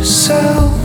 yourself.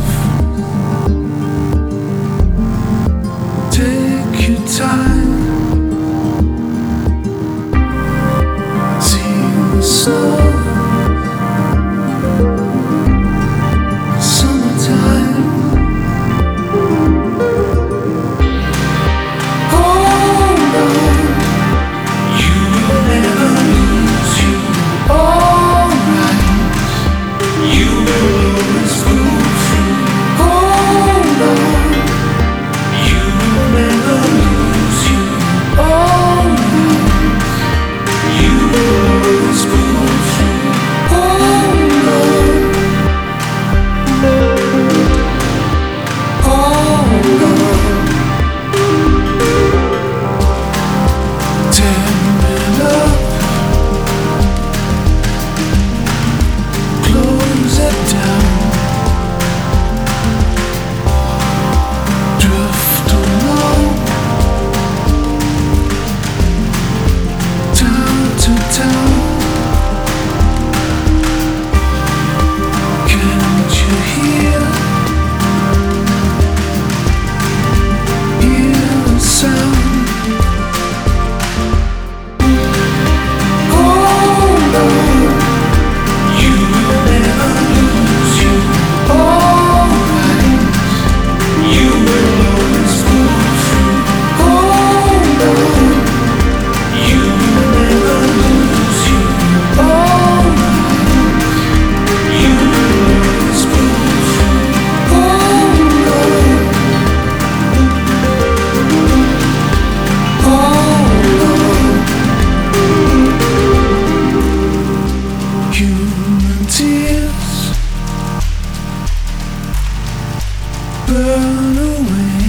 burn away.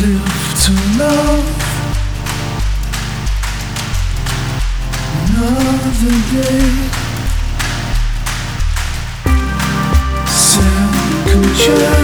Live to love another day. Self control.